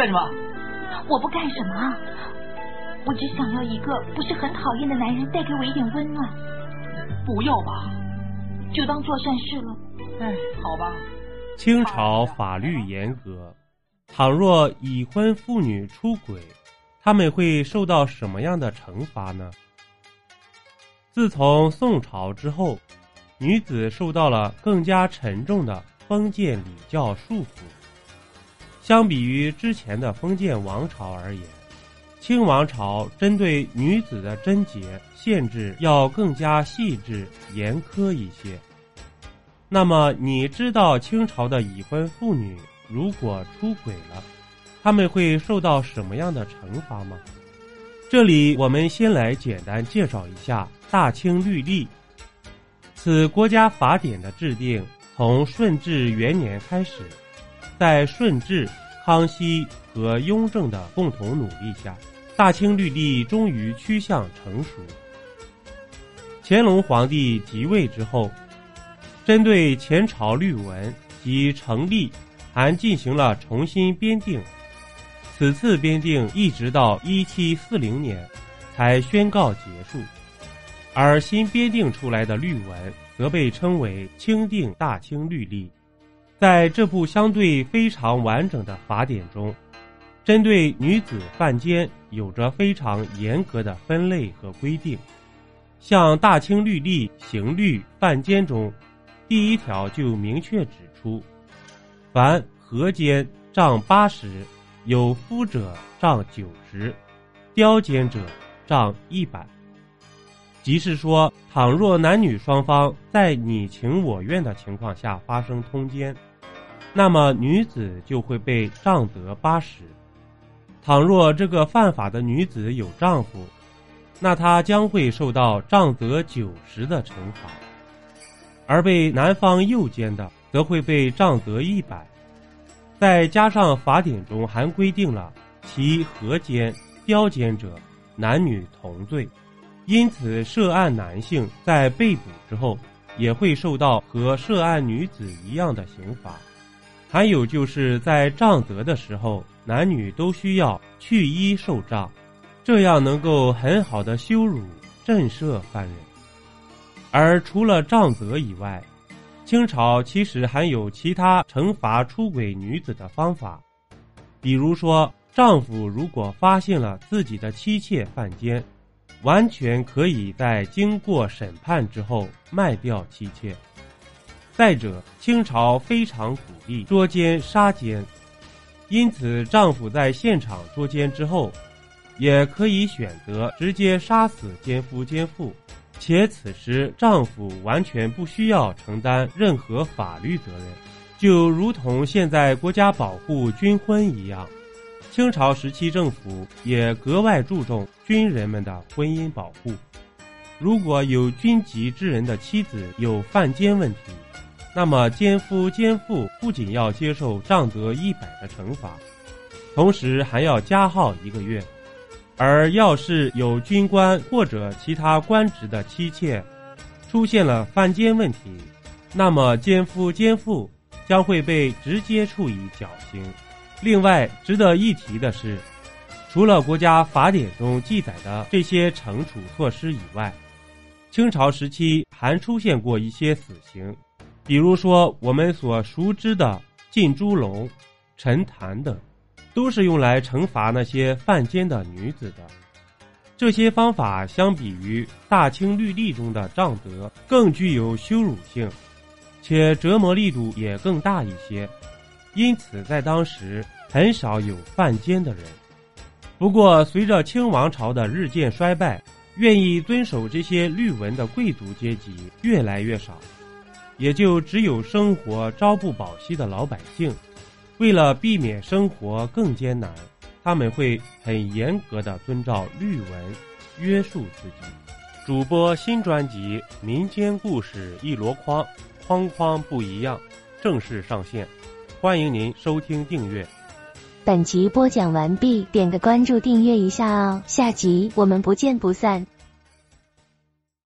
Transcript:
干什么？我不干什么，我只想要一个不是很讨厌的男人带给我一点温暖。不要吧，就当做善事了。哎，好吧。清朝法律严格，倘若已婚妇女出轨，他们会受到什么样的惩罚呢？自从宋朝之后，女子受到了更加沉重的封建礼教束缚。相比于之前的封建王朝而言，清王朝针对女子的贞洁限制要更加细致严苛一些。那么，你知道清朝的已婚妇女如果出轨了，他们会受到什么样的惩罚吗？这里我们先来简单介绍一下《大清律例》。此国家法典的制定从顺治元年开始，在顺治、康熙和雍正的共同努力下，《大清律例》终于趋向成熟。乾隆皇帝即位之后，针对前朝律文及成立，还进行了重新编订。此次编订一直到一七四零年才宣告结束，而新编订出来的律文则被称为《清定大清律例》。在这部相对非常完整的法典中，针对女子犯奸有着非常严格的分类和规定。像《大清律例·刑律犯奸》中，第一条就明确指出：凡合奸，杖八十。有夫者杖九十，刁奸者杖一百。即是说，倘若男女双方在你情我愿的情况下发生通奸，那么女子就会被杖责八十。倘若这个犯法的女子有丈夫，那她将会受到杖责九十的惩罚；而被男方诱奸的，则会被杖责一百。再加上法典中还规定了其合奸、刁奸者男女同罪，因此涉案男性在被捕之后也会受到和涉案女子一样的刑罚。还有就是在杖责的时候，男女都需要去衣受杖，这样能够很好的羞辱震慑犯人。而除了杖责以外，清朝其实还有其他惩罚出轨女子的方法，比如说，丈夫如果发现了自己的妻妾犯奸，完全可以在经过审判之后卖掉妻妾。再者，清朝非常鼓励捉奸杀奸，因此丈夫在现场捉奸之后，也可以选择直接杀死奸夫奸妇。且此时丈夫完全不需要承担任何法律责任，就如同现在国家保护军婚一样，清朝时期政府也格外注重军人们的婚姻保护。如果有军籍之人的妻子有犯奸问题，那么奸夫奸妇不仅要接受杖责一百的惩罚，同时还要加号一个月。而要是有军官或者其他官职的妻妾出现了犯奸问题，那么奸夫奸妇将会被直接处以绞刑。另外，值得一提的是，除了国家法典中记载的这些惩处措施以外，清朝时期还出现过一些死刑，比如说我们所熟知的浸猪笼、沉潭等。都是用来惩罚那些犯奸的女子的。这些方法相比于大清律例中的杖责更具有羞辱性，且折磨力度也更大一些，因此在当时很少有犯奸的人。不过，随着清王朝的日渐衰败，愿意遵守这些律文的贵族阶级越来越少，也就只有生活朝不保夕的老百姓。为了避免生活更艰难，他们会很严格的遵照律文约束自己。主播新专辑《民间故事一箩筐》，筐筐不一样，正式上线，欢迎您收听订阅。本集播讲完毕，点个关注，订阅一下哦，下集我们不见不散。